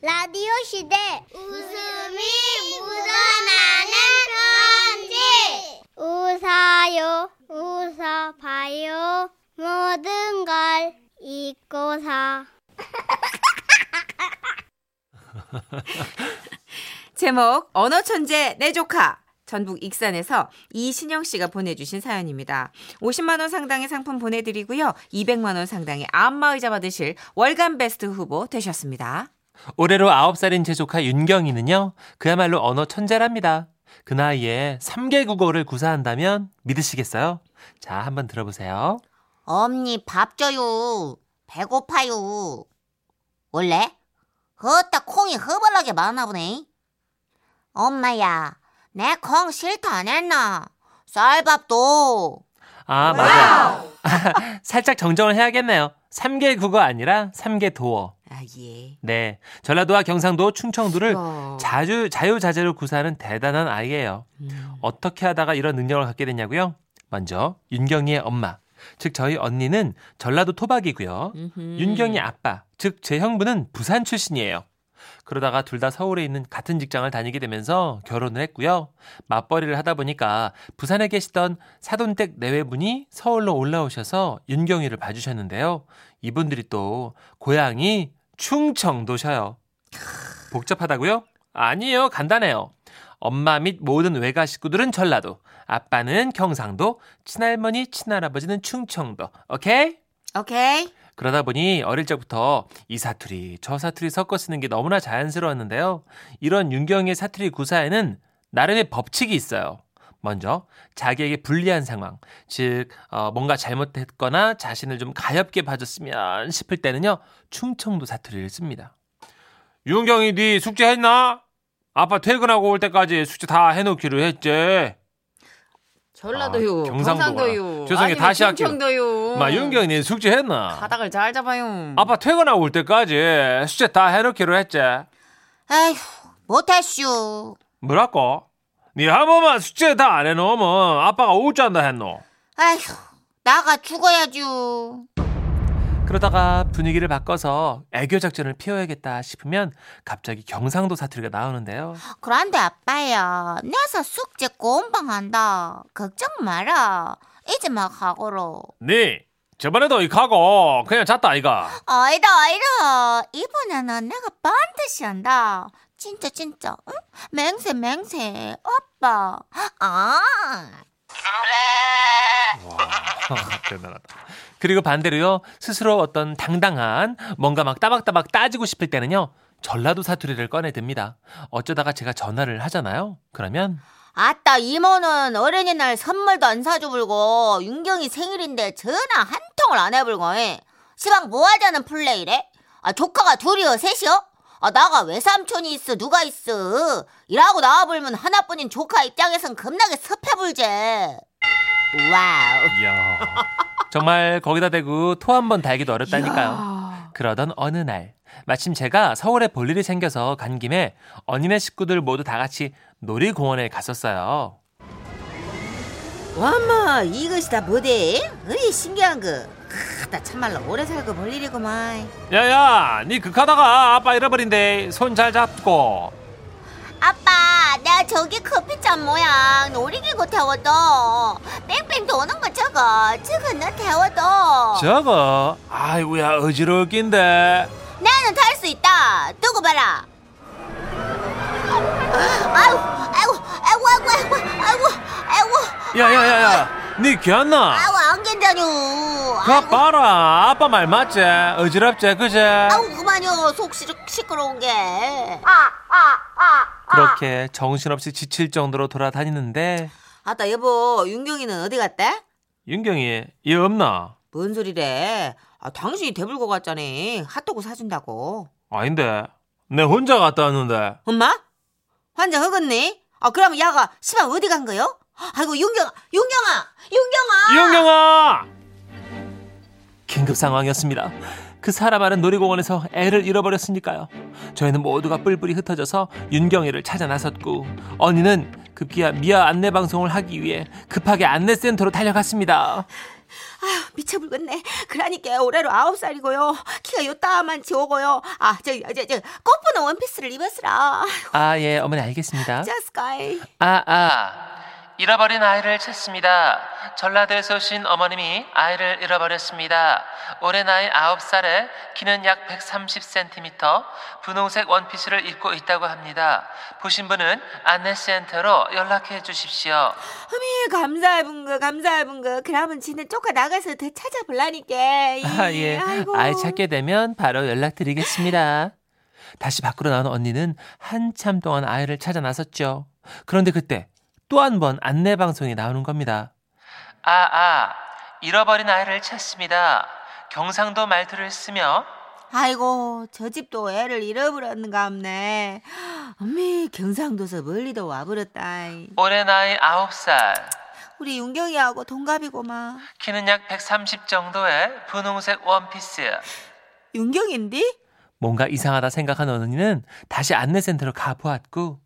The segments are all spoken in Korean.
라디오 시대 웃음이 묻어나는 편지 웃어요 웃어봐요 모든 걸 잊고서 제목 언어 천재 내 조카 전북 익산에서 이신영 씨가 보내주신 사연입니다. 50만 원 상당의 상품 보내드리고요. 200만 원 상당의 안마의자 받으실 월간 베스트 후보 되셨습니다. 올해로 9살인 제 조카 윤경이는요, 그야말로 언어 천재랍니다. 그 나이에 3개 국어를 구사한다면 믿으시겠어요? 자, 한번 들어보세요. 엄니 밥 줘요. 배고파요. 원래? 허따 콩이 허벌나게 많나 보네. 엄마야, 내 콩 싫다 안 했나? 쌀밥도. 아, 맞아. 살짝 정정을 해야겠네요. 3개 국어 아니라 3개 도어. 아, 예. 네. 전라도와 경상도, 충청도를 어. 자주, 자유자재로 구사하는 대단한 아이예요. 음. 어떻게 하다가 이런 능력을 갖게 됐냐고요? 먼저 윤경이의 엄마, 즉 저희 언니는 전라도 토박이고요. 음흠. 윤경이 아빠, 즉 제 형부는 부산 출신이에요. 그러다가 둘 다 서울에 있는 같은 직장을 다니게 되면서 결혼을 했고요. 맞벌이를 하다 보니까 부산에 계시던 사돈댁 내외분이 서울로 올라오셔서 윤경이를 봐주셨는데요. 이분들이 또 고향이 충청도셔요. 복잡하다고요? 아니에요. 간단해요. 엄마 및 모든 외가 식구들은 전라도, 아빠는 경상도, 친할머니, 친할아버지는 충청도. 오케이? 오케이. 그러다 보니 어릴 적부터 이 사투리, 저 사투리 섞어 쓰는 게 너무나 자연스러웠는데요. 이런 윤경의 사투리 구사에는 나름의 법칙이 있어요. 먼저 자기에게 불리한 상황, 즉 어, 뭔가 잘못했거나 자신을 좀 가엽게 봐줬으면 싶을 때는요. 충청도 사투리를 씁니다. 윤경이 네 숙제 했나? 아빠 퇴근하고 올 때까지 숙제 다 해놓기로 했지. 전라도요. 아. 경상도요. 죄송해요. 다시 할게요. 충청도요. 마 윤경이 네 숙제했나? 가닥을 잘 잡아요. 아빠 퇴근하고 올 때까지 숙제 다 해놓기로 했지. 에휴, 못했슈. 뭐라고? 네한 숙제 다 안 해놓으면 아빠가 우짠다 했노. 에휴, 나가 죽어야죠. 그러다가 분위기를 바꿔서 애교 작전을 피워야겠다 싶으면 갑자기 경상도 사투리가 나오는데요. 그런데 아빠야, 내서 숙제 꼼방한다. 걱정 마라. 이제 막 하고로. 네 저번에도 이 가고 그냥 잤다 아이가. 아이다, 아이다. 이번에는 내가 반드시 한다. 진짜, 진짜. 응? 맹세, 맹세. 아빠. 아. 대단하다. 그리고 반대로요 스스로 어떤 당당한 뭔가 막 따박따박 따지고 싶을 때는요 전라도 사투리를 꺼내 듭니다. 어쩌다가 제가 전화를 하잖아요. 그러면 아따, 이모는 어린이 날 선물도 안 사줘불고, 윤경이 생일인데 전화 한 통을 안 해불고, 해. 시방 뭐 하자는 플레이래? 아, 조카가 둘이여, 셋이여? 아, 나가 외삼촌이 있어, 누가 있어? 이라고 나와불면 하나뿐인 조카 입장에선 겁나게 섭해불제. 와우. 이야 정말 거기다 대고 토 한 번 달기도 어렵다니까요. 그러던 어느 날 마침 제가 서울에 볼 일이 생겨서 간 김에 언니네 식구들 모두 다 같이 놀이공원에 갔었어요. 와마, 이것이 다 뭐대? 어이, 신기한 거. 크, 나 참말로 오래 살고 볼 일이구만. 야야, 니 극하다가 아빠 잃어버린대. 손 잘 잡고. 아빠, 내가 저기 커피잔 모양 놀이기구 태워도 뺑뺑 도는 거 저거, 저거 너 태워도 저거, 아이고야 어지럽긴데. 나는 탈 수 있다. 두고 봐라. 아이고, 아이고, 아이고, 아이고, 아이고, 아이고, 야야야야, 니 귀찮나? 아이고, 안 괜찮 요. 가 봐라, 아빠 말 맞지? 어지럽지, 그제? 아이고, 그만요. 속 시, 시끄러운 게. 아, 그렇게 정신없이 지칠 정도로 돌아다니는데 아따 여보 윤경이는 어디 갔대? 윤경이 얘 없나? 뭔 소리래? 아, 당신이 대불고 갔잖아. 핫도그 사준다고. 아닌데, 내 혼자 갔다 왔는데. 엄마? 환자 흑었네? 아 그러면 야가 시방 어디 간 거요? 아이고 윤경 윤경아 윤경아 이영경아! 긴급 상황이었습니다. 그 사람 많은 놀이공원에서 애를 잃어버렸으니까요. 저희는 모두가 뿔뿔이 흩어져서 윤경이를 찾아 나섰고 언니는 급기야 미아 안내 방송을 하기 위해 급하게 안내센터로 달려갔습니다. 아휴, 미쳐 불겠네. 그러니까 올해로 아홉 살이고요. 키가 요따만치 오고요. 아, 저, 저, 저, 꽃분홍 원피스를 입었으라. 아, 예, 어머니 알겠습니다. 자스카이. 아, 아. 잃어버린 아이를 찾습니다. 전라도에서 오신 어머님이 아이를 잃어버렸습니다. 올해 나이 9살에 키는 약 130cm, 분홍색 원피스를 입고 있다고 합니다. 보신 분은 안내센터로 연락해 주십시오. 어미, 감사해본 거, 감사해본 거. 그러면 지는 조금 나가서 더 찾아볼라니까. 아, 예. 아이고. 아이 찾게 되면 바로 연락드리겠습니다. 다시 밖으로 나온 언니는 한참 동안 아이를 찾아 나섰죠. 그런데 그때 또 한 번 안내 방송이 나오는 겁니다. 아, 아. 잃어버린 아이를 찾습니다. 경상도 말투를 쓰며 아이고, 저 집도 애를 잃어버렸는가 없네. 어미, 경상도서 멀리도 와버렸다. 올해 나이 9살. 우리 윤경이하고 동갑이고만. 키는 약 130 정도의 분홍색 원피스. 윤경인디? 뭔가 이상하다 생각한 언니는 다시 안내센터로 가보았고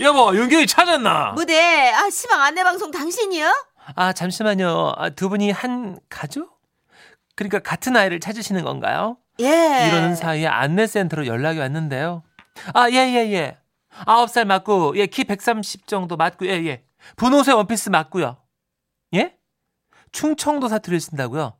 여보 윤경이 찾았나? 무대, 아, 시방 안내방송 당신이요? 아 잠시만요 아, 두 분이 한 가족? 그러니까 같은 아이를 찾으시는 건가요? 예. 이러는 사이에 안내센터로 연락이 왔는데요 아 예 예 예 아홉 살 맞고 예 키 130 정도 맞고 예 예 분홍색 원피스 맞고요 예? 충청도 사투리를 쓴다고요?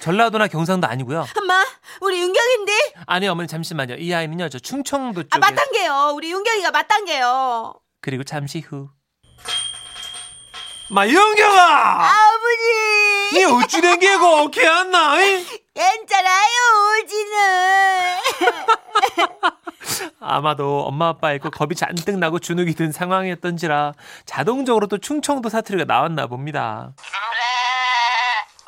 전라도나 경상도 아니고요 엄마, 우리 윤경인디? 아니 어머니 잠시만요. 이 아이는요 저 충청도 쪽에 아, 맞단게요. 우리 윤경이가 맞단게요. 그리고 잠시 후. 마영경아, 아버지! 니 어찌 된 게고 어케 안나? 괜찮아요, 오지는. 아마도 엄마 아빠 있고 겁이 잔뜩 나고 주눅이 든 상황이었던지라 자동적으로 또 충청도 사투리가 나왔나 봅니다.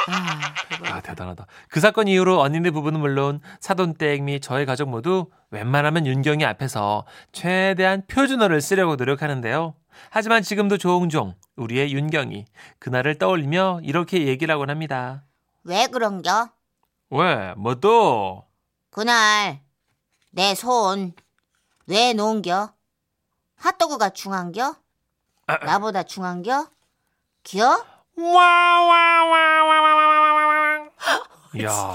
아 대단하다. 그 사건 이후로 언니네 부부는 물론 사돈댁 및 저희 가족 모두 웬만하면 윤경이 앞에서 최대한 표준어를 쓰려고 노력하는데요. 하지만 지금도 종종 우리의 윤경이 그날을 떠올리며 이렇게 얘기를 하곤 합니다. 왜 그런겨? 왜? 뭐 또? 그날 내 손 왜 놓은겨? 핫도그가 중한겨? 나보다 중한겨? 겨? 와와와와와와와. 이야.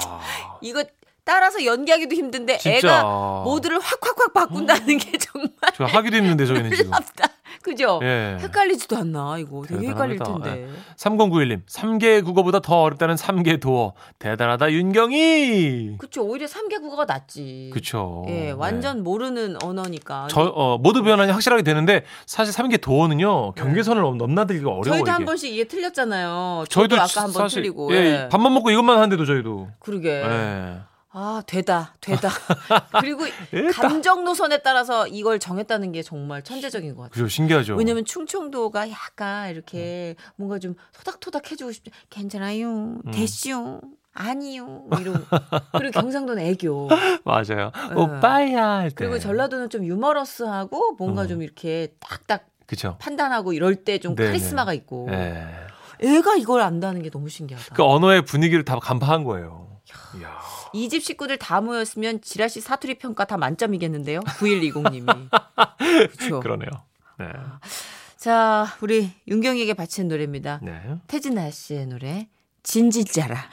이거 따라서 연기하기도 힘든데 진짜. 애가 모두를 확확확 바꾼다는 게 정말 저 하기도 힘든데 저희는 지금. 놀랍다. 그죠? 예. 헷갈리지도 않나 이거 되게 헷갈릴 대단합니다. 텐데. 3091님, 3개 국어보다 더 어렵다는 3개 도어. 대단하다, 윤경이! 그쵸 오히려 3개 국어가 낫지. 그쵸. 예, 완전 네. 모르는 언어니까. 저, 어, 모두 변환이 확실하게 되는데, 사실 3개 도어는요, 경계선을 넘- 넘나들기가 어려워요. 네. 저희도 한 이게. 번씩 이게 틀렸잖아요. 저도, 저희도 아까 한 번 틀리고. 예, 예. 밥만 먹고 이것만 하는데도 저희도. 그러게. 예. 아 되다 되다. 그리고. 감정 노선에 따라서 이걸 정했다는 게 정말 천재적인 것 같아요. 그죠, 신기하죠. 왜냐면 충청도가 약간 이렇게 뭔가 좀 토닥토닥 해주고 싶죠. 괜찮아요. 음. 됐슈. 아니요. 이런. 그리고 경상도는 애교. 맞아요. 예. 오빠야 할 때. 그리고 전라도는 좀 유머러스하고 뭔가 음. 좀 이렇게 딱딱 그쵸. 판단하고 이럴 때 좀. 카리스마가 있고. 예. 애가 이걸 안다는 게 너무 신기하다. 그 언어의 분위기를 다 간파한 거예요. 이야. 이 집 식구들 다 모였으면 지라시 사투리 평가 다 만점이겠는데요. 9120님이. 그렇죠. 그러네요. 네. 자, 우리 윤경에게 바친 노래입니다. 네. 태진아 씨의 노래 진진짜라.